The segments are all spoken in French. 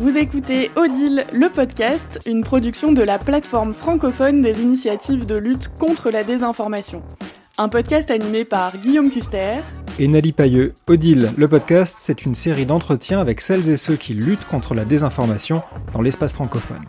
Vous écoutez Odile, le podcast, une production de la plateforme francophone des initiatives de lutte contre la désinformation. Un podcast animé par Guillaume Custer et Nali Pailleux. Odile, le podcast, c'est une série d'entretiens avec celles et ceux qui luttent contre la désinformation dans l'espace francophone.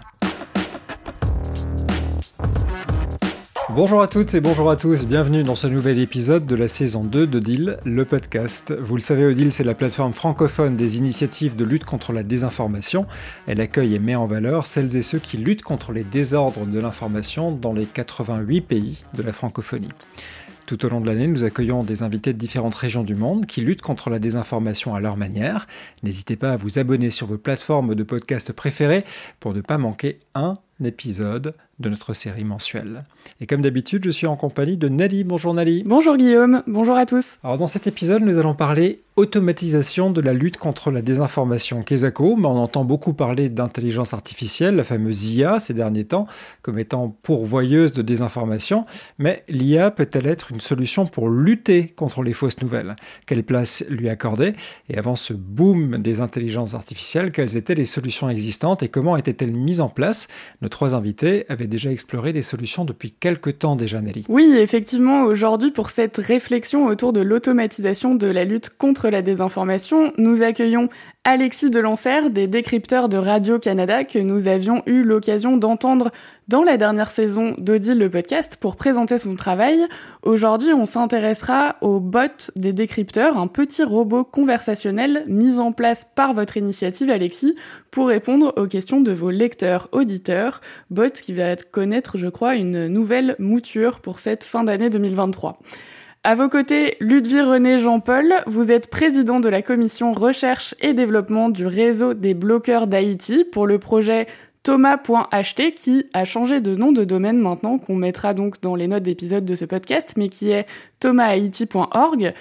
Bonjour à toutes et bonjour à tous, bienvenue dans ce nouvel épisode de la saison 2 d'Odile, le podcast. Vous le savez, Odile, c'est la plateforme francophone des initiatives de lutte contre la désinformation. Elle accueille et met en valeur celles et ceux qui luttent contre les désordres de l'information dans les 88 pays de la francophonie. Tout au long de l'année, nous accueillons des invités de différentes régions du monde qui luttent contre la désinformation à leur manière. N'hésitez pas à vous abonner sur vos plateformes de podcast préférées pour ne pas manquer un épisode de notre série mensuelle. Et comme d'habitude, je suis en compagnie de Nali. Bonjour Nali. Bonjour Guillaume, bonjour à tous. Alors dans cet épisode, nous allons parler automatisation de la lutte contre la désinformation. Kesako, mais on entend beaucoup parler d'intelligence artificielle, la fameuse IA ces derniers temps, comme étant pourvoyeuse de désinformation. Mais l'IA peut-elle être une solution pour lutter contre les fausses nouvelles? Quelle place lui accorder? Et avant ce boom des intelligences artificielles, quelles étaient les solutions existantes et comment étaient-elles mises en place? Nos trois invités avaient déjà exploré des solutions depuis quelques temps déjà, Nelly. Oui, effectivement, aujourd'hui, pour cette réflexion autour de l'automatisation de la lutte contre la désinformation, nous accueillons Alexis Delancer des décrypteurs de Radio-Canada que nous avions eu l'occasion d'entendre dans la dernière saison d'Odile le podcast pour présenter son travail. Aujourd'hui, on s'intéressera au bot des décrypteurs, un petit robot conversationnel mis en place par votre initiative Alexis pour répondre aux questions de vos lecteurs auditeurs, bot qui va connaître, je crois, une nouvelle mouture pour cette fin d'année 2023. À vos côtés, Ludwig René Jean-Paul, vous êtes président de la commission recherche et développement du réseau des bloqueurs d'Haïti pour le projet thomas.ht qui a changé de nom de domaine maintenant, qu'on mettra donc dans les notes d'épisode de ce podcast, mais qui est thomashaiti.org.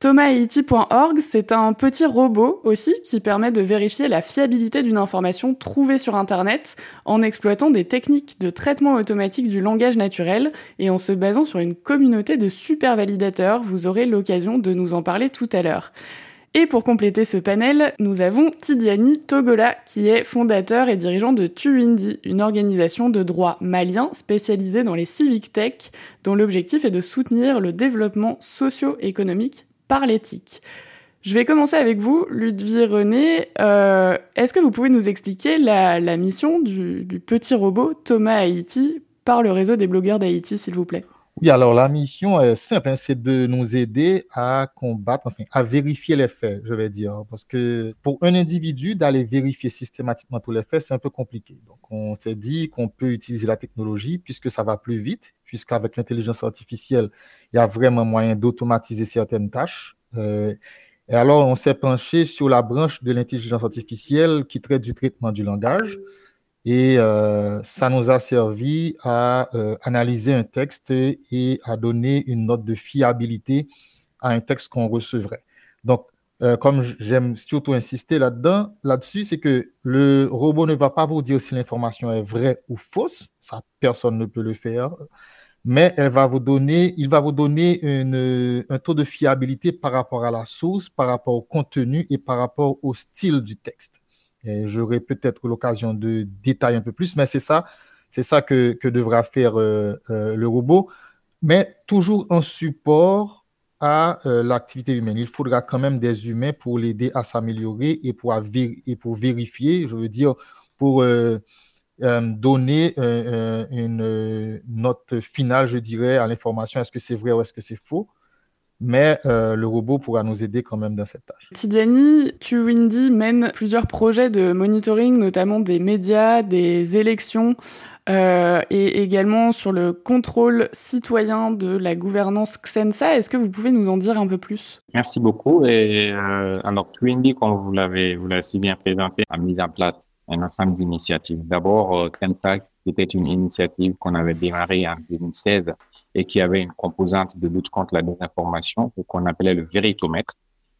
ThomasHaiti.org, c'est un petit robot aussi qui permet de vérifier la fiabilité d'une information trouvée sur Internet en exploitant des techniques de traitement automatique du langage naturel et en se basant sur une communauté de super validateurs. Vous aurez l'occasion de nous en parler tout à l'heure. Et pour compléter ce panel, nous avons Tidiani Togola, qui est fondateur et dirigeant de Tuindi, une organisation de droit malien spécialisée dans les civic tech, dont l'objectif est de soutenir le développement socio-économique par l'éthique. Je vais commencer avec vous, Ludwig René. Euh, est-ce que vous pouvez nous expliquer la, mission du, petit robot Thomas Haïti par le réseau des blogueurs d'Haïti, s'il vous plaît? Oui, alors la mission est simple, hein, c'est de nous aider à combattre, enfin, à vérifier les faits, je vais dire. Parce que pour un individu, d'aller vérifier systématiquement tous les faits, c'est un peu compliqué. Donc, on s'est dit qu'on peut utiliser la technologie puisque ça va plus vite puisqu'avec l'intelligence artificielle, il y a vraiment moyen d'automatiser certaines tâches. Euh, et alors, on s'est penché sur la branche de l'intelligence artificielle qui traite du traitement du langage. Et euh, ça nous a servi à euh, analyser un texte et à donner une note de fiabilité à un texte qu'on recevrait. Donc, comme j'aime surtout insister là-dedans, là-dessus, c'est que le robot ne va pas vous dire si l'information est vraie ou fausse. Ça, personne ne peut le faire mais elle va vous donner, il va vous donner un taux de fiabilité par rapport à la source, par rapport au contenu et par rapport au style du texte. J'aurai peut-être l'occasion de détailler un peu plus, mais c'est ça, c'est ça que, devra faire euh, euh, le robot, mais toujours en support à euh, l'activité humaine. Il faudra quand même des humains pour l'aider à s'améliorer et pour, vérifier, je veux dire, pour donner une note finale, je dirais, à l'information, est-ce que c'est vrai ou est-ce que c'est faux. Mais le robot pourra nous aider quand même dans cette tâche. Tidiane, TuWindy mène plusieurs projets de monitoring, notamment des médias, des élections, et également sur le contrôle citoyen de la gouvernance Xensa. Est-ce que vous pouvez nous en dire un peu plus? Merci beaucoup. Et alors, TuWindy, comme vous l'avez, vous l'avez si bien présenté, a mis en place un ensemble d'initiatives. D'abord, euh, qui était une initiative qu'on avait démarrée en 2016 et qui avait une composante de lutte contre la désinformation qu'on appelait le véritomètre.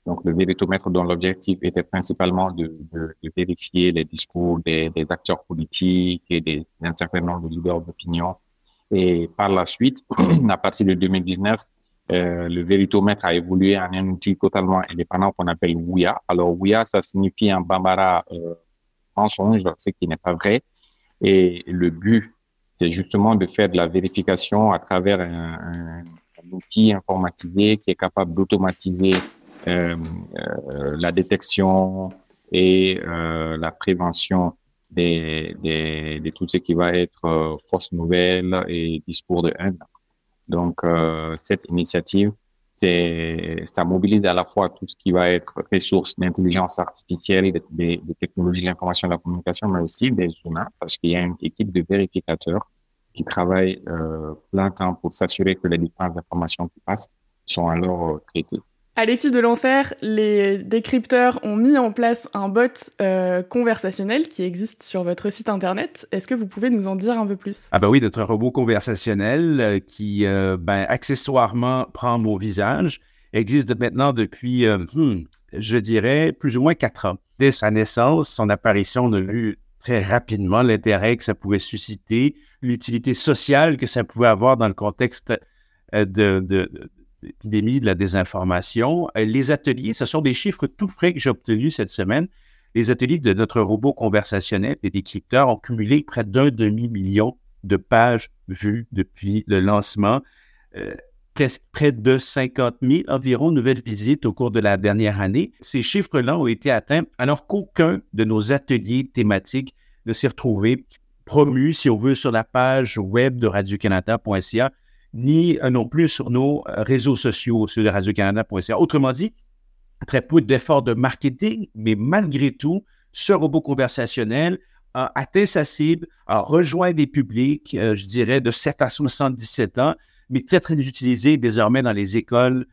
Donc, le véritomètre dont l'objectif était principalement de, de, vérifier les discours des, acteurs politiques et d'un certain nombre de leaders d'opinion. Et par la suite, à partir de 2019, euh, le véritomètre a évolué en un outil totalement indépendant qu'on appelle WIA. Alors, WIA, ça signifie en bambara euh, mensonge, ce qui n'est pas vrai. Et le but, c'est justement de faire de la vérification à travers un, outil informatisé qui est capable d'automatiser euh, euh, la détection et euh, la prévention des, des, de tout ce qui va être euh, fausses nouvelles et discours de haine. Donc, euh, cette initiative, ça mobilise à la fois tout ce qui va être ressources d'intelligence artificielle, des, technologies de l'information et de la communication, mais aussi des humains, parce qu'il y a une équipe de vérificateurs qui travaillent euh, plein temps pour s'assurer que les différentes informations qui passent sont alors euh, traitées. Alexis Delancer, les décrypteurs ont mis en place un bot euh, conversationnel qui existe sur votre site internet. Est-ce que vous pouvez nous en dire un peu plus? Ah ben oui, notre robot conversationnel euh, qui, euh, ben, accessoirement prend mon visage existe maintenant depuis, hmm, je dirais, plus ou moins quatre ans. Dès sa naissance, son apparition, on a vu très rapidement l'intérêt que ça pouvait susciter, l'utilité sociale que ça pouvait avoir dans le contexte de, de, l'épidémie de la désinformation. Euh, les ateliers, ce sont des chiffres tout frais que j'ai obtenus cette semaine. Les ateliers de notre robot conversationnel des décrypteurs ont cumulé près d'un demi-million de pages vues depuis le lancement. Euh, presque près de 50 000 environ nouvelles visites au cours de la dernière année. Ces chiffres-là ont été atteints alors qu'aucun de nos ateliers thématiques ne s'est retrouvé promu, si on veut, sur la page web de radiocanada.ca ni euh, non plus sur nos euh, réseaux sociaux, sur le Radio-Canada.ca. Autrement dit, très peu d'efforts de marketing, mais malgré tout, ce robot conversationnel a atteint sa cible, a rejoint des publics, euh, je dirais, de 7 à 77 ans, mais très, très utilisé désormais dans les écoles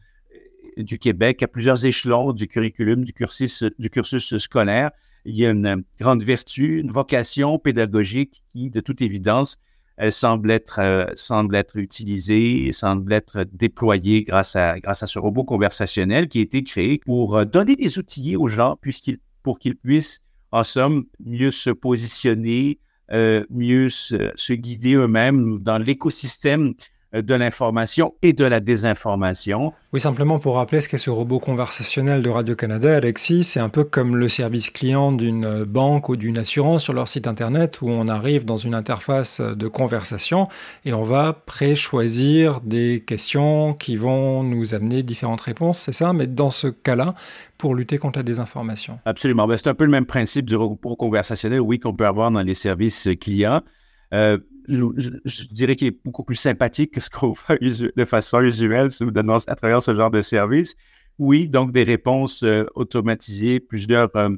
du Québec à plusieurs échelons du curriculum, du cursus scolaire. Il y a une grande vertu, une vocation pédagogique qui, de toute évidence, elle semble être, euh, semble être utilisée, semble être déployée grâce à, grâce à ce robot conversationnel qui a été créé pour euh, donner des outils aux gens puisqu'ils, pour qu'ils puissent, en somme, mieux se positionner, euh, mieux se, guider eux-mêmes dans l'écosystème euh, de l'information et de la désinformation. Oui, simplement pour rappeler ce qu'est ce robot conversationnel de Radio-Canada, Alexis, c'est un peu comme le service client d'une banque ou d'une assurance sur leur site internet où on arrive dans une interface de conversation et on va pré-choisir des questions qui vont nous amener différentes réponses, c'est ça? Mais dans ce cas-là, pour lutter contre la désinformation. Absolument. Ben, c'est un peu le même principe du robot conversationnel, oui, qu'on peut avoir dans les services clients. Euh, je, dirais qu'il est beaucoup plus sympathique que ce qu'on fait de façon usuelle à travers ce genre de service. Oui, donc des réponses euh, automatisées, plusieurs euh,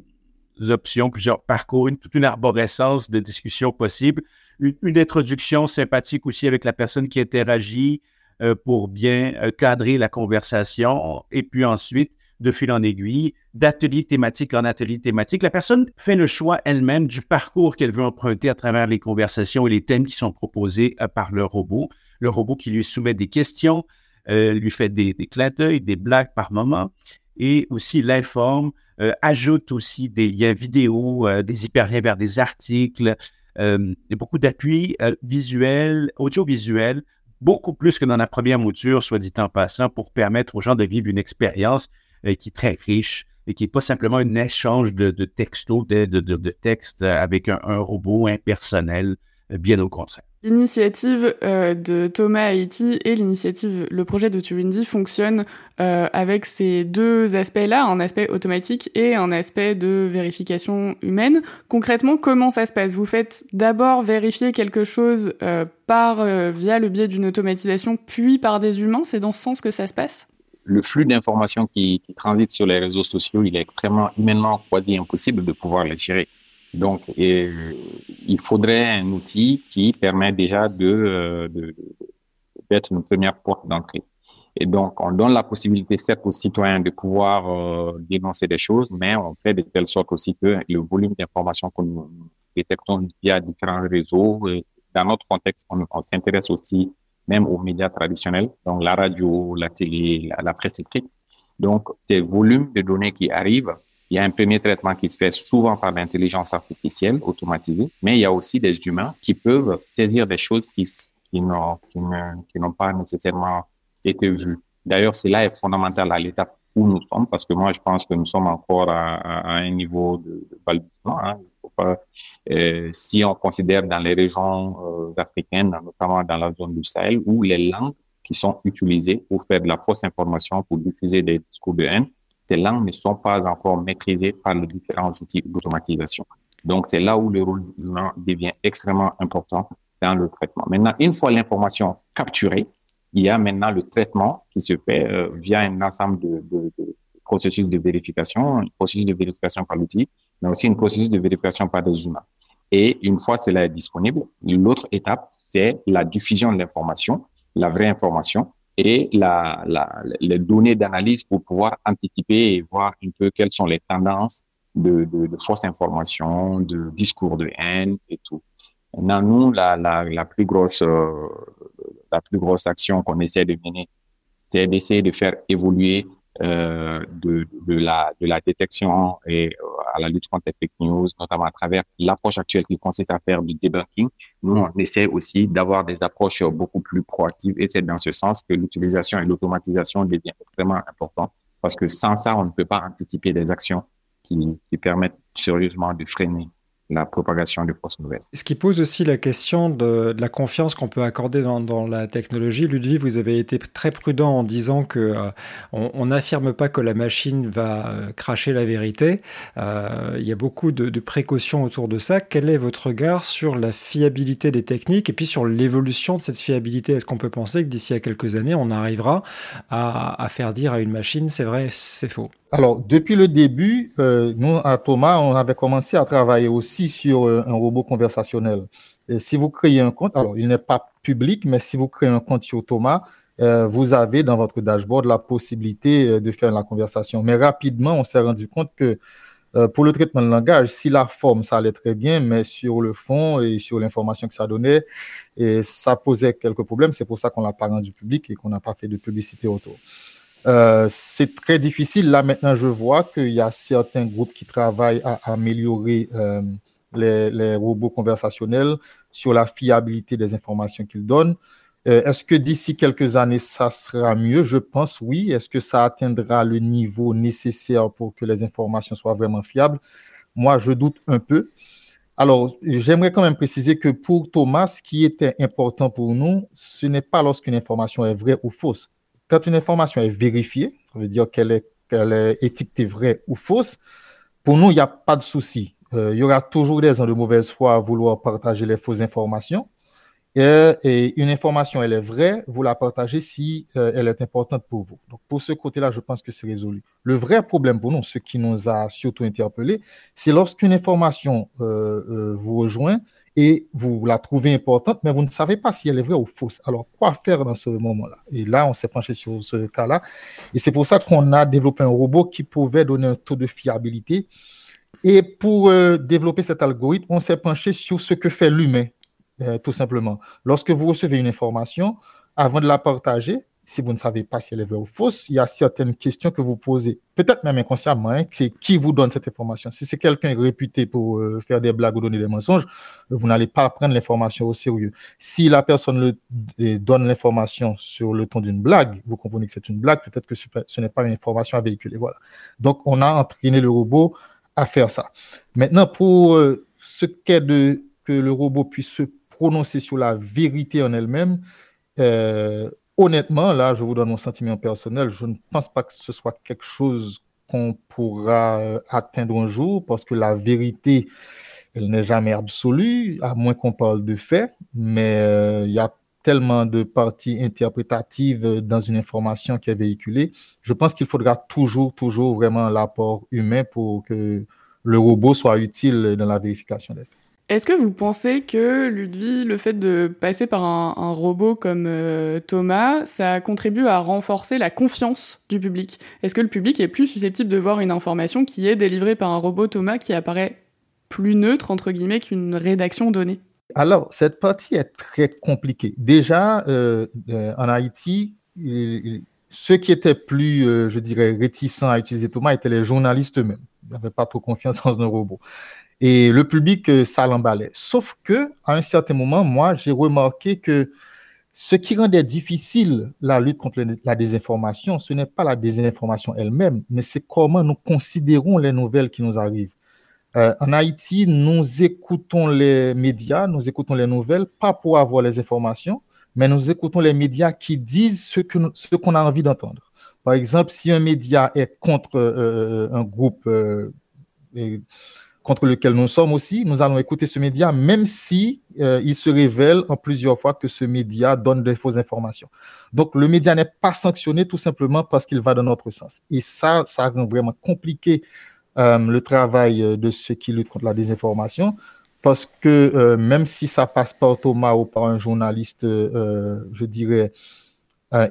options, plusieurs parcours, une, toute une arborescence de discussions possibles, une, introduction sympathique aussi avec la personne qui interagit euh, pour bien cadrer la conversation, et puis ensuite de fil en aiguille, d'atelier thématique en atelier thématique. La personne fait le choix elle-même du parcours qu'elle veut emprunter à travers les conversations et les thèmes qui sont proposés euh, par le robot. Le robot qui lui soumet des questions, euh, lui fait des, des clins d'œil, des blagues par moment et aussi l'informe, euh, ajoute aussi des liens vidéo, des hyperliens vers des articles, et beaucoup d'appui visuel, audiovisuel, beaucoup plus que dans la première mouture, soit dit en passant, pour permettre aux gens de vivre une expérience euh, qui est très riche et qui n'est pas simplement un échange de, de de, de, de, textes avec un, un, robot impersonnel, euh, bien au contraire. L'initiative euh, de Thomas Haïti et l'initiative, le projet de Turindy fonctionnent euh, avec ces deux aspects-là, un aspect automatique et un aspect de vérification humaine. Concrètement, comment ça se passe? Vous faites d'abord vérifier quelque chose euh, par via le biais d'une automatisation, puis par des humains. C'est dans ce sens que ça se passe? Le flux d'informations qui, qui transite sur les réseaux sociaux, il est extrêmement humainement quasi impossible de pouvoir le gérer. Donc, et, il faudrait un outil qui permet déjà de, euh, de, d'être une première porte d'entrée. Et donc, on donne la possibilité, certes, aux citoyens de pouvoir euh, dénoncer des choses, mais on fait de telle sorte aussi que le volume d'informations que nous détectons via différents réseaux, dans notre contexte, on, on s'intéresse aussi même aux médias traditionnels, donc la radio, la télé, la, presse écrite. Donc, ces volumes de données qui arrivent, il y a un premier traitement qui se fait souvent par l'intelligence artificielle automatisée, mais il y a aussi des humains qui peuvent saisir des choses qui, qui n'ont pas nécessairement été vues. D'ailleurs, cela est fondamental à l'étape où nous sommes, parce que moi, je pense que nous sommes encore à, un niveau de, de balbutiement. Hein. Euh, si on considère dans les régions euh, africaines, notamment dans la zone du Sahel, où les langues qui sont utilisées pour faire de la fausse information, pour diffuser des discours de haine, ces langues ne sont pas encore maîtrisées par les différents outils d'automatisation. Donc, c'est là où le rôle humain devient extrêmement important dans le traitement. Maintenant, une fois l'information capturée, il y a maintenant le traitement qui se fait euh, via un ensemble de, de, de, processus de vérification, un processus de vérification par l'outil, mais aussi une processus de vérification par des humains. Et une fois cela est disponible, l'autre étape, c'est la diffusion de l'information, la vraie information et la, la, les données d'analyse pour pouvoir anticiper et voir un peu quelles sont les tendances de, de, de fausses informations, de discours de haine et tout. Maintenant, nous, la, la, la plus grosse, euh, la plus grosse action qu'on essaie de mener, c'est d'essayer de faire évoluer euh, de, de, la, de la détection et euh, à la lutte contre les fake news, notamment à travers l'approche actuelle qui consiste à faire du debunking. Nous, on essaie aussi d'avoir des approches beaucoup plus proactives et c'est dans ce sens que l'utilisation et l'automatisation devient extrêmement important parce que sans ça, on ne peut pas anticiper des actions qui, qui permettent sérieusement de freiner la propagation des fausses nouvelles. Ce qui pose aussi la question de, de la confiance qu'on peut accorder dans, dans, la technologie. Ludwig, vous avez été très prudent en disant que euh, on n'affirme pas que la machine va euh, cracher la vérité. Euh, il y a beaucoup de, de, précautions autour de ça. Quel est votre regard sur la fiabilité des techniques et puis sur l'évolution de cette fiabilité? Est-ce qu'on peut penser que d'ici à quelques années, on arrivera à, à faire dire à une machine c'est vrai, c'est faux? Alors, depuis le début, euh, nous, à Thomas, on avait commencé à travailler aussi sur euh, un robot conversationnel. Si vous créez un compte, alors il n'est pas public, mais si vous créez un compte sur Thomas, euh, vous avez dans votre dashboard la possibilité euh, de faire la conversation. Mais rapidement, on s'est rendu compte que pour le traitement de langage, si la forme, ça allait très bien, mais sur le fond et sur l'information que ça donnait, ça posait quelques problèmes. C'est pour ça qu'on l'a pas rendu public et qu'on n'a pas fait de publicité autour. C'est très difficile. Là, maintenant, je vois qu'il y a certains groupes qui travaillent à améliorer les, robots conversationnels sur la fiabilité des informations qu'ils donnent. Euh, Est-ce que d'ici quelques années, ça sera mieux? Je pense oui. Est-ce que ça atteindra le niveau nécessaire pour que les informations soient vraiment fiables? Moi, je doute un peu. Alors, j'aimerais quand même préciser que pour Thomas, ce qui était important pour nous, ce n'est pas lorsqu'une information est vraie ou fausse quand une information est vérifiée, ça veut dire qu'elle est, est étiquetée vraie ou fausse, pour nous, il n'y a pas de souci. Euh, il y aura toujours des gens de mauvaise foi à vouloir partager les fausses informations. Et, une information, elle est vraie, vous la partagez si euh, elle est importante pour vous. Donc, pour ce côté-là, je pense que c'est résolu. Le vrai problème pour nous, ce qui nous a surtout interpellé, c'est lorsqu'une information euh, euh vous rejoint et vous la trouvez importante, mais vous ne savez pas si elle est vraie ou fausse. Alors, quoi faire dans ce moment-là? Et là, on s'est penché sur ce cas-là. Et c'est pour ça qu'on a développé un robot qui pouvait donner un taux de fiabilité. Et pour euh, développer cet algorithme, on s'est penché sur ce que fait l'humain, euh, tout simplement. Lorsque vous recevez une information, avant de la partager, si vous ne savez pas si elle est vraie ou fausse, il y a certaines questions que vous posez, peut-être même inconsciemment, hein, c'est qui vous donne cette information? Si c'est quelqu'un réputé pour euh, faire des blagues ou donner des mensonges, vous n'allez pas prendre l'information au sérieux. Si la personne donne l'information sur le ton d'une blague, vous comprenez que c'est une blague, peut-être que ce, ce n'est pas une information à véhiculer. Voilà. Donc, on a entraîné le robot à faire ça. Maintenant, pour euh, ce qu'est de que le robot puisse se prononcer sur la vérité en elle-même, euh, honnêtement, là, je vous donne mon sentiment personnel, je ne pense pas que ce soit quelque chose qu'on pourra euh, atteindre un jour parce que la vérité, elle n'est jamais absolue, à moins qu'on parle de faits, mais euh, il y a tellement de parties interprétatives dans une information qui est véhiculée. Je pense qu'il faudra toujours, toujours vraiment l'apport humain pour que le robot soit utile dans la vérification des faits. Est-ce que vous pensez que, Ludwig, le fait de passer par un, un robot comme euh, Thomas, ça contribue à renforcer la confiance du public? Est-ce que le public est plus susceptible de voir une information qui est délivrée par un robot Thomas qui apparaît plus neutre, entre guillemets, qu'une rédaction donnée? Alors, cette partie est très compliquée. Déjà, euh, euh, en Haïti, ceux qui étaient plus, euh, je dirais, réticents à utiliser Thomas étaient les journalistes eux-mêmes. Ils n'avaient pas trop confiance dans un robot. Et le public, ça l'emballait. Sauf que, à un certain moment, moi, j'ai remarqué que ce qui rendait difficile la lutte contre la désinformation, ce n'est pas la désinformation elle-même, mais c'est comment nous considérons les nouvelles qui nous arrivent. Euh, en Haïti, nous écoutons les médias, nous écoutons les nouvelles, pas pour avoir les informations, mais nous écoutons les médias qui disent ce qu'on a envie d'entendre. Par exemple, si un média est contre euh, un groupe euh, contre lequel nous sommes aussi, nous allons écouter ce média, même si euh, il se révèle en plusieurs fois que ce média donne des fausses informations. Donc, le média n'est pas sanctionné tout simplement parce qu'il va dans notre sens. Et ça, ça rend vraiment compliqué euh, le travail euh, de ceux qui luttent contre la désinformation, parce que même si ça passe par Thomas ou par un journaliste, je dirais,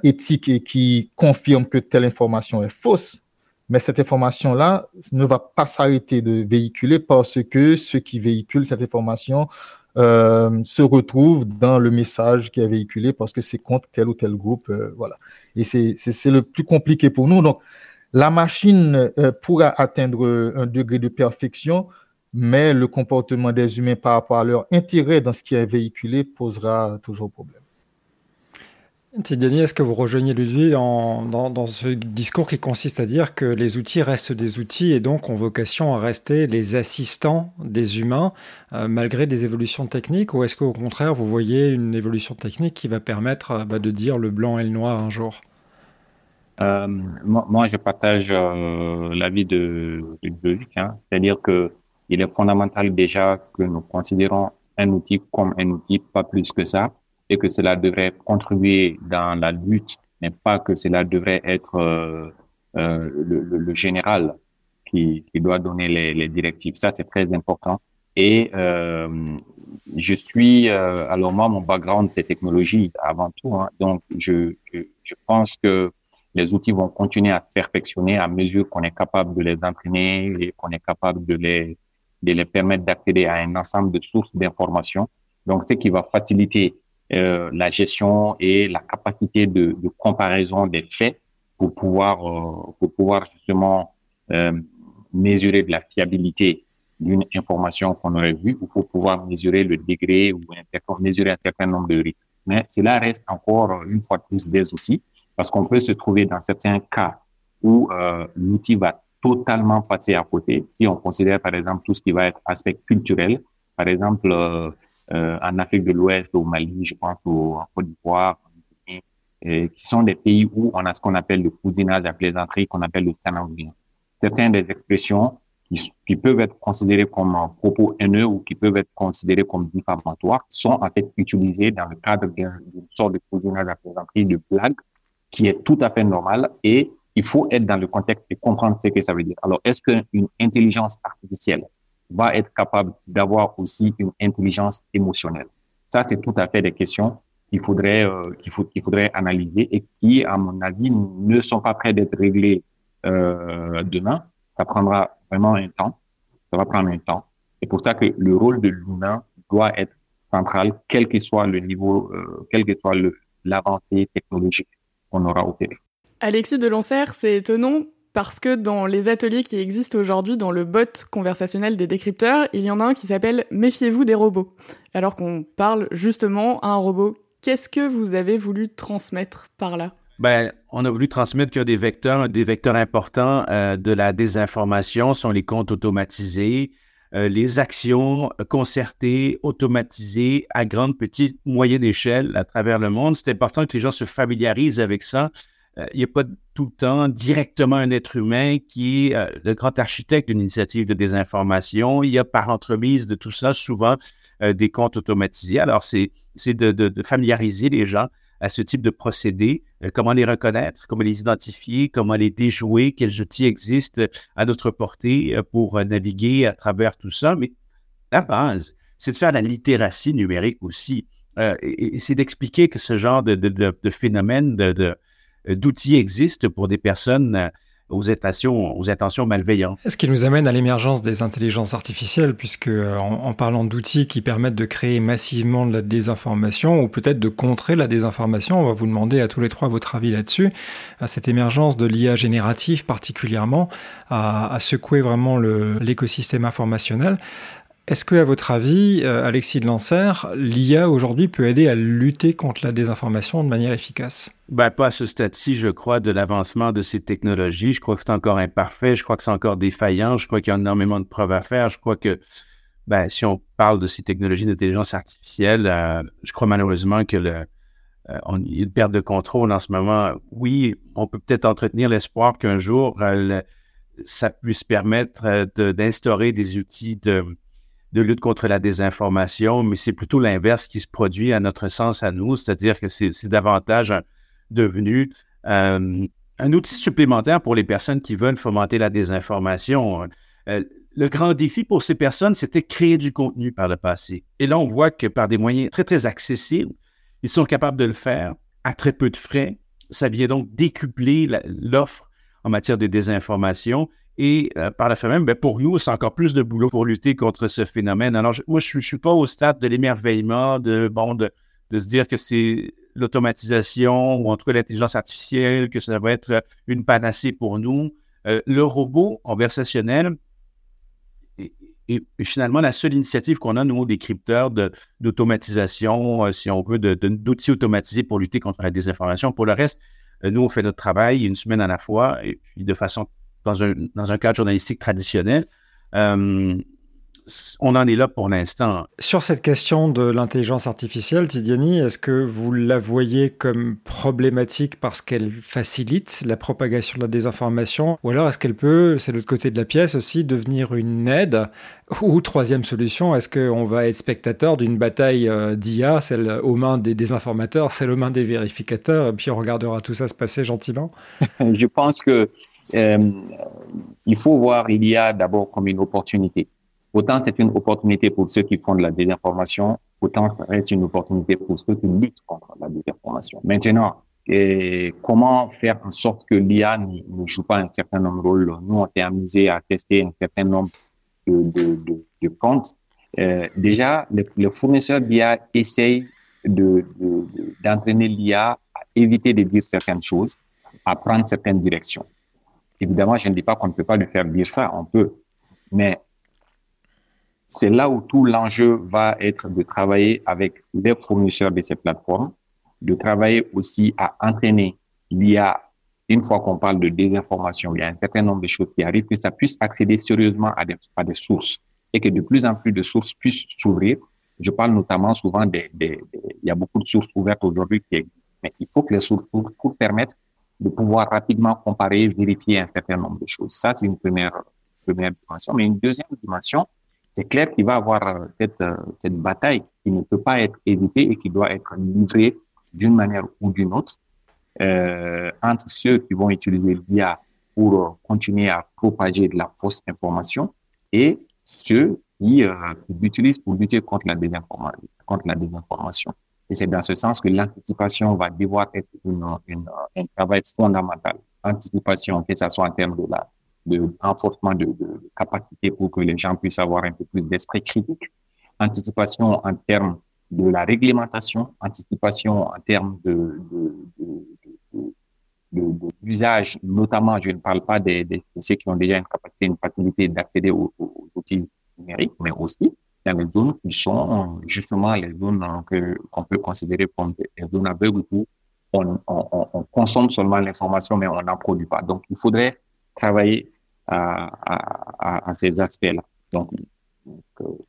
éthique et qui confirme que telle information est fausse, mais cette information-là ne va pas s'arrêter de véhiculer parce que ceux qui véhiculent cette information euh, se retrouvent dans le message qui est véhiculé parce que c'est contre tel ou tel groupe. Euh, voilà. Et c'est le plus compliqué pour nous. Donc, la machine euh, pourra atteindre un degré de perfection, mais le comportement des humains par rapport à leur intérêt dans ce qui est véhiculé posera toujours problème. Tidani, est-ce que vous rejoignez Ludwig dans, dans, ce discours qui consiste à dire que les outils restent des outils et donc ont vocation à rester les assistants des humains euh, malgré des évolutions techniques Ou est-ce qu'au contraire, vous voyez une évolution technique qui va permettre euh, bah, de dire le blanc et le noir un jour? Euh, moi, je partage l'avis de, Ludwig, hein. c'est-à-dire qu'il est fondamental déjà que nous considérons un outil comme un outil, pas plus que ça et que cela devrait contribuer dans la lutte, mais pas que cela devrait être euh, euh, le, le, général qui, qui, doit donner les, les directives. Ça, c'est très important. Et euh, je suis, euh, alors moi, mon background, c'est technologie avant tout. Hein, donc, je, je, je, pense que les outils vont continuer à perfectionner à mesure qu'on est capable de les entraîner et qu'on est capable de les, de les permettre d'accéder à un ensemble de sources d'informations. Donc, ce qui va faciliter euh, la gestion et la capacité de, comparaison des faits pour pouvoir, euh, pour pouvoir justement euh, mesurer de la fiabilité d'une information qu'on aurait vue ou pour pouvoir mesurer le degré ou mesurer un certain nombre de risques. Mais cela reste encore une fois de plus des outils parce qu'on peut se trouver dans certains cas où euh, l'outil va totalement passer à côté. Si on considère par exemple tout ce qui va être aspect culturel, par exemple euh, euh, en Afrique de l'Ouest, au Mali, je pense au, en Côte d'Ivoire, qui sont des pays où on a ce qu'on appelle le cousinage à plaisanterie, qu'on appelle le sananguin. Certaines des expressions qui, peuvent être considérées comme un propos haineux ou qui peuvent être considérées comme diffamatoires sont en fait utilisées dans le cadre d'une sorte de cousinage à plaisanterie, de blague, qui est tout à fait normal et il faut être dans le contexte et comprendre ce que ça veut dire. Alors, est-ce qu'une intelligence artificielle va être capable d'avoir aussi une intelligence émotionnelle? Ça, c'est tout à fait des questions qu'il faudrait, euh, qu'il faudrait analyser et qui, à mon avis, ne sont pas prêts d'être réglés euh, demain. Ça prendra vraiment un temps. Ça va prendre un temps. C'est pour ça que le rôle de l'humain doit être central, quel que soit le niveau, euh, quel que soit l'avancée technologique qu'on aura au télé. Alexis Delancer, c'est étonnant parce que dans les ateliers qui existent aujourd'hui dans le bot conversationnel des décrypteurs, il y en a un qui s'appelle Méfiez-vous des robots. Alors qu'on parle justement à un robot. Qu'est-ce que vous avez voulu transmettre par là? Ben, on a voulu transmettre que des vecteurs, des vecteurs importants euh, de la désinformation sont les comptes automatisés, euh, les actions concertées, automatisées à grande, petite, moyenne échelle à travers le monde. C'est important que les gens se familiarisent avec ça euh, il n'y a pas tout le temps directement un être humain qui est euh, le grand architecte d'une initiative de désinformation. Il y a par l'entremise de tout ça souvent euh, des comptes automatisés. Alors, c'est de, de, familiariser les gens à ce type de procédés, comment les reconnaître, comment les identifier, comment les déjouer, quels outils existent à notre portée pour naviguer à travers tout ça. Mais la base, c'est de faire la littératie numérique aussi. c'est d'expliquer que ce genre de, phénomène euh, d'outils existent pour des personnes euh, aux intentions, aux intentions malveillantes. Ce qui nous amène à l'émergence des intelligences artificielles, puisque euh, en, parlant d'outils qui permettent de créer massivement de la désinformation, ou peut-être de contrer la désinformation, on va vous demander à tous les trois votre avis là-dessus, à cette émergence de l'IA générative particulièrement, a, secoué vraiment l'écosystème informationnel. Est-ce que, à votre avis, euh, Alexis de Lancer, l'IA aujourd'hui peut aider à lutter contre la désinformation de manière efficace? Ben, Pas à ce stade-ci, je crois, de l'avancement de ces technologies. Je crois que c'est encore imparfait, je crois que c'est encore défaillant, je crois qu'il y a énormément de preuves à faire. Je crois que ben, si on parle de ces technologies d'intelligence artificielle, euh, je crois malheureusement que le, euh, on, y a une perte de contrôle en ce moment. Oui, on peut peut-être entretenir l'espoir qu'un jour, ça puisse permettre d'instaurer des outils de de lutte contre la désinformation, mais c'est plutôt l'inverse qui se produit à notre sens à nous, c'est-à-dire que c'est davantage devenu euh, un outil supplémentaire pour les personnes qui veulent fomenter la désinformation. Euh, le grand défi pour ces personnes, c'était créer du contenu par le passé. Et là, on voit que par des moyens très, très accessibles, ils sont capables de le faire à très peu de frais. Ça vient donc décupler l'offre en matière de désinformation et euh, par la fait même, ben, pour nous, c'est encore plus de boulot pour lutter contre ce phénomène. Alors, moi, je ne suis pas au stade de l'émerveillement, de, bon, de, de se dire que c'est l'automatisation ou en tout cas l'intelligence artificielle, que ça va être une panacée pour nous. Euh, le robot conversationnel est, finalement la seule initiative qu'on a, nous, des crypteurs d'automatisation, euh, si on veut, d'outils automatisés pour lutter contre la désinformation. Pour le reste, nous, on fait notre travail une semaine à la fois et puis de façon dans un, dans un cadre journalistique traditionnel. Euh, on en est là pour l'instant. Sur cette question de l'intelligence artificielle, Tidiani, est-ce que vous la voyez comme problématique parce qu'elle facilite la propagation de la désinformation? Ou alors est-ce qu'elle peut, c'est l'autre côté de la pièce aussi, devenir une aide? Ou troisième solution, est-ce qu'on va être spectateur d'une bataille euh, d'IA, celle aux mains des désinformateurs, celle aux mains des vérificateurs, et puis on regardera tout ça se passer gentiment? Je pense que euh, il faut voir il y a d'abord comme une opportunité. Autant c'est une opportunité pour ceux qui font de la désinformation, autant c'est une opportunité pour ceux qui luttent contre la désinformation. Maintenant, comment faire en sorte que l'IA ne, joue pas un certain nombre de rôles? Nous, on s'est amusé à tester un certain nombre de, de comptes. Euh, déjà, le, le fournisseur d'IA essaye d'entraîner l'IA à éviter de dire certaines choses, à prendre certaines directions. Évidemment, je ne dis pas qu'on ne peut pas lui faire dire ça, on peut. Mais c'est là où tout l'enjeu va être de travailler avec les fournisseurs de ces plateformes, de travailler aussi à entraîner l'IA. Une fois qu'on parle de désinformation, il y a un certain nombre de choses qui arrivent, que ça puisse accéder sérieusement à des, à des sources et que de plus en plus de sources puissent s'ouvrir. Je parle notamment souvent des, il y a beaucoup de sources ouvertes aujourd'hui mais il faut que les sources pour permettre de pouvoir rapidement comparer, vérifier un certain nombre de choses. Ça, c'est une première, première dimension. Mais une deuxième dimension, c'est clair qu'il va y avoir euh, cette, euh, cette bataille qui ne peut pas être évitée et qui doit être livrée d'une manière ou d'une autre euh, entre ceux qui vont utiliser l'IA pour continuer à propager de la fausse information et ceux qui, euh, qui l'utilisent pour lutter contre la désinformation. Contre la désinformation. Et c'est dans ce sens que l'anticipation va devoir être une, un travail fondamental. Anticipation, que ce soit en termes de de renforcement de, de, capacité pour que les gens puissent avoir un peu plus d'esprit critique. Anticipation en termes de la réglementation, anticipation en termes de, d'usage, notamment, je ne parle pas de ceux qui ont déjà une capacité, une facilité d'accéder aux outils numériques, mais aussi dans les zones qui sont justement les zones qu'on peut considérer comme des zones aveugles où on, on, on consomme seulement l'information, mais on n'en produit pas. Donc, il faudrait travailler à, à, ces aspects-là. Donc, euh,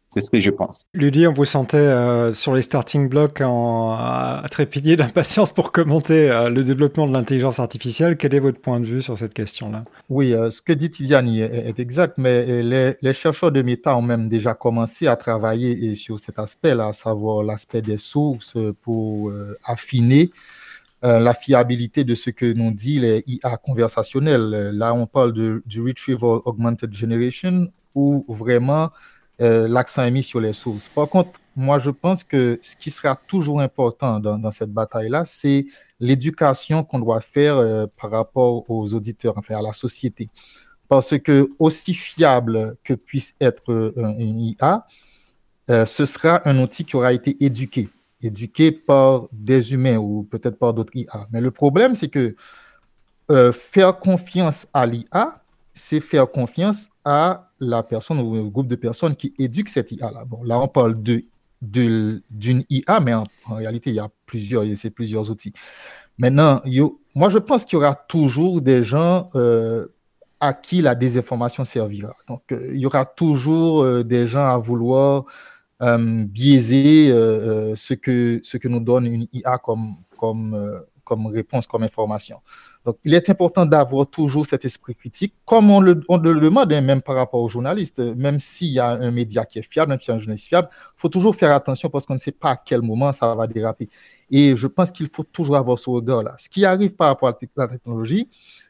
c'est ce que je pense. Ludie, on vous sentait euh, sur les starting blocks en, à, trépigner d'impatience pour commenter euh, le développement de l'intelligence artificielle. Quel est votre point de vue sur cette question-là? Oui, ce que dit Tidiane est, exact, mais les, les, chercheurs de méta ont même déjà commencé à travailler sur cet aspect-là, à savoir l'aspect des sources pour affiner la fiabilité de ce que nous dit les IA conversationnels. Là, on parle de, du Retrieval Augmented Generation, où vraiment euh, l'accent est mis sur les sources. Par contre, moi, je pense que ce qui sera toujours important dans, cette bataille-là, c'est l'éducation qu'on doit faire euh, par rapport aux auditeurs, enfin à la société. Parce que aussi fiable que puisse être euh, une IA, ce sera un outil qui aura été éduqué, éduqué par des humains ou peut-être par d'autres IA. Mais le problème, c'est que faire confiance à l'IA, c'est faire confiance à la personne ou au groupe de personnes qui éduquent cette IA-là. Bon, là, on parle de d'une IA, mais en, réalité, il y a plusieurs, c'est plusieurs outils. Maintenant, moi, je pense qu'il y aura toujours des gens euh, à qui la désinformation servira. Donc, euh, il y aura toujours euh, des gens à vouloir biaiser ce, que, ce que nous donne une IA comme, comme, comme réponse, comme information. Donc, il est important d'avoir toujours cet esprit critique, comme on le, demande hein, même par rapport aux journalistes. Même s'il y a un média qui est fiable, même un journaliste fiable, il faut toujours faire attention parce qu'on ne sait pas à quel moment ça va déraper. Et je pense qu'il faut toujours avoir ce regard-là. Ce qui arrive par rapport à la technologie,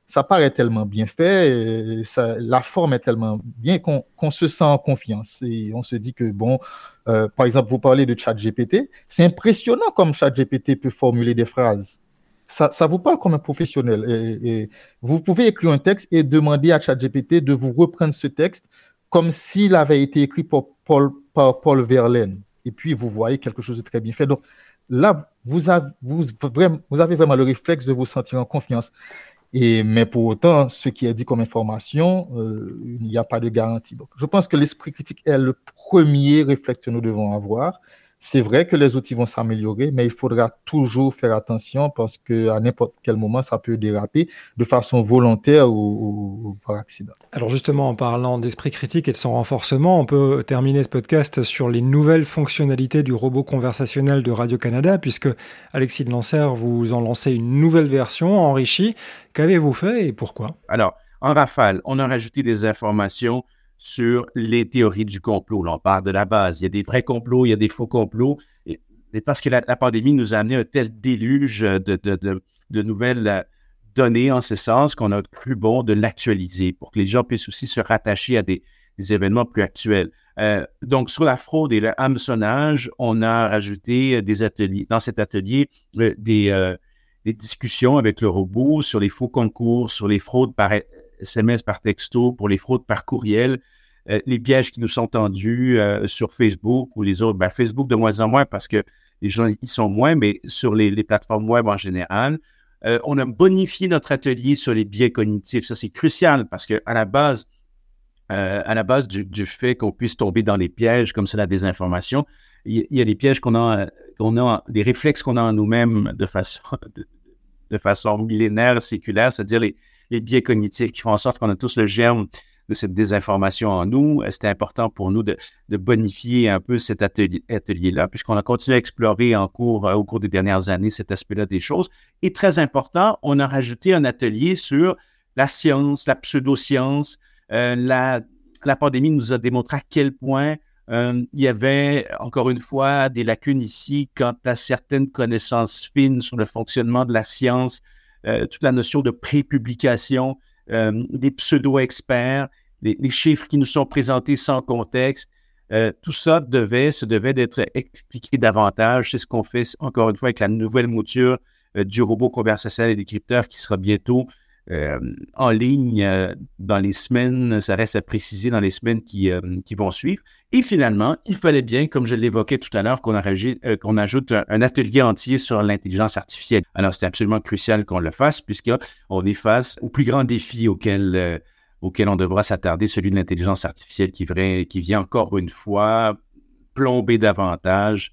ça paraît tellement bien fait, ça, la forme est tellement bien qu'on se sent en confiance. Et on se dit que, bon, euh, par exemple, vous parlez de ChatGPT, c'est impressionnant comme ChatGPT peut formuler des phrases. Ça, vous parle comme un professionnel. Vous pouvez écrire un texte et demander à ChatGPT de vous reprendre ce texte comme s'il avait été écrit par Paul, Verlaine. Et puis, vous voyez quelque chose de très bien fait. Donc, là, vous avez, vraiment le réflexe de vous sentir en confiance. Mais pour autant, ce qui est dit comme information, euh, il n'y a pas de garantie. Je pense que l'esprit critique est le premier réflexe que nous devons avoir. C'est vrai que les outils vont s'améliorer, mais il faudra toujours faire attention parce qu'à n'importe quel moment, ça peut déraper de façon volontaire ou, par accident. Alors justement, en parlant d'esprit critique et de son renforcement, on peut terminer ce podcast sur les nouvelles fonctionnalités du robot conversationnel de Radio-Canada, puisque Alexis de Lancer, vous en lancez une nouvelle version enrichie. Qu'avez-vous fait et pourquoi? Alors, en rafale, on a rajouté des informations sur les théories du complot. Là, on parle de la base. Il y a des vrais complots, il y a des faux complots. Et, parce que la, pandémie nous a amené un tel déluge de, nouvelles euh, données en ce sens qu'on a cru bon de l'actualiser pour que les gens puissent aussi se rattacher à des, événements plus actuels. Euh, donc, sur la fraude et le hameçonnage, on a rajouté des ateliers, dans cet atelier, euh, des, des discussions avec le robot sur les faux concours, sur les fraudes par SMS par texto, pour les fraudes par courriel, euh, les pièges qui nous sont tendus euh, sur Facebook ou les autres. Ben, Facebook de moins en moins parce que les gens y sont moins, mais sur les, plateformes web en général. Euh, on a bonifié notre atelier sur les biais cognitifs. Ça, c'est crucial parce que à la base, à la base du, fait qu'on puisse tomber dans les pièges comme c'est la désinformation, il, y a les pièges qu'on a, qu'on a, les réflexes qu'on a en nous-mêmes de façon, de façon millénaire, séculaire, c'est-à-dire les, les biais cognitifs qui font en sorte qu'on a tous le germe de cette désinformation en nous. Euh, c'était important pour nous de, bonifier un peu cet atelier-là, puisqu'on a continué à explorer en cours, euh, au cours des dernières années cet aspect-là des choses. Et très important, on a rajouté un atelier sur la science, la pseudoscience. Euh, la, pandémie nous a démontré à quel point il y avait, encore une fois, des lacunes ici quant à certaines connaissances fines sur le fonctionnement de la science, toute la notion de prépublication, euh, des pseudo-experts, les, chiffres qui nous sont présentés sans contexte. Euh, tout ça devait, se devait d'être expliqué davantage. C'est ce qu'on fait encore une fois avec la nouvelle mouture du robot conversationnel et décrypteur qui sera bientôt euh, en ligne euh, dans les semaines, ça reste à préciser dans les semaines qui, euh, qui vont suivre. Et finalement, il fallait bien, comme je l'évoquais tout à l'heure, qu'on ajoute un, atelier entier sur l'intelligence artificielle. Alors, c'est absolument crucial qu'on le fasse puisqu'on est face au plus grand défi auquel, on devra s'attarder, celui de l'intelligence artificielle qui, vient encore une fois plomber davantage,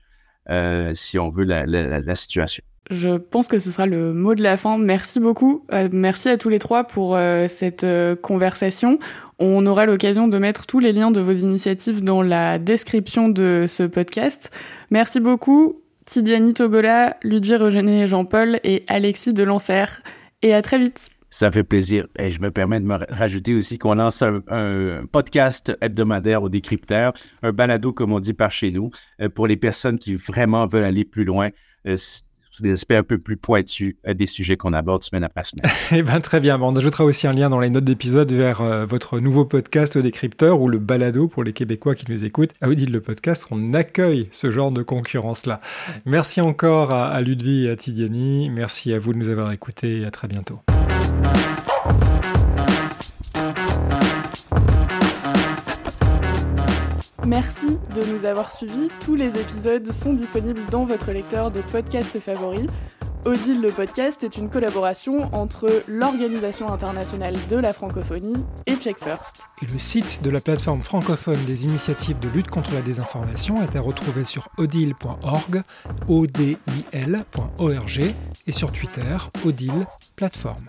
si on veut, la situation. Je pense que ce sera le mot de la fin. Merci beaucoup. Euh, merci à tous les trois pour euh, cette euh, conversation. On aura l'occasion de mettre tous les liens de vos initiatives dans la description de ce podcast. Merci beaucoup, Tidiane Togola, Ludwig Eugénie Jean-Paul et Alexis Delancer. Et à très vite. Ça fait plaisir. Et je me permets de me rajouter aussi qu'on lance un, podcast hebdomadaire au décrypteur, un balado, comme on dit par chez nous, pour les personnes qui vraiment veulent aller plus loin des aspects un peu plus pointus euh, des sujets qu'on aborde semaine après semaine. eh bien, très bien. on ajoutera aussi un lien dans les notes d'épisode vers euh, votre nouveau podcast Décrypteur ou le balado pour les Québécois qui nous écoutent. À Odile le podcast, on accueille ce genre de concurrence-là. Merci encore à, à Ludwig et à Tidiani. Merci à vous de nous avoir écoutés et à très bientôt. Merci de nous avoir suivis. Tous les épisodes sont disponibles dans votre lecteur de podcast favori. Odile le podcast est une collaboration entre l'Organisation internationale de la francophonie et Check First. Et le site de la plateforme francophone des initiatives de lutte contre la désinformation est à retrouver sur odile.org, odil.org et sur Twitter, odile plateforme.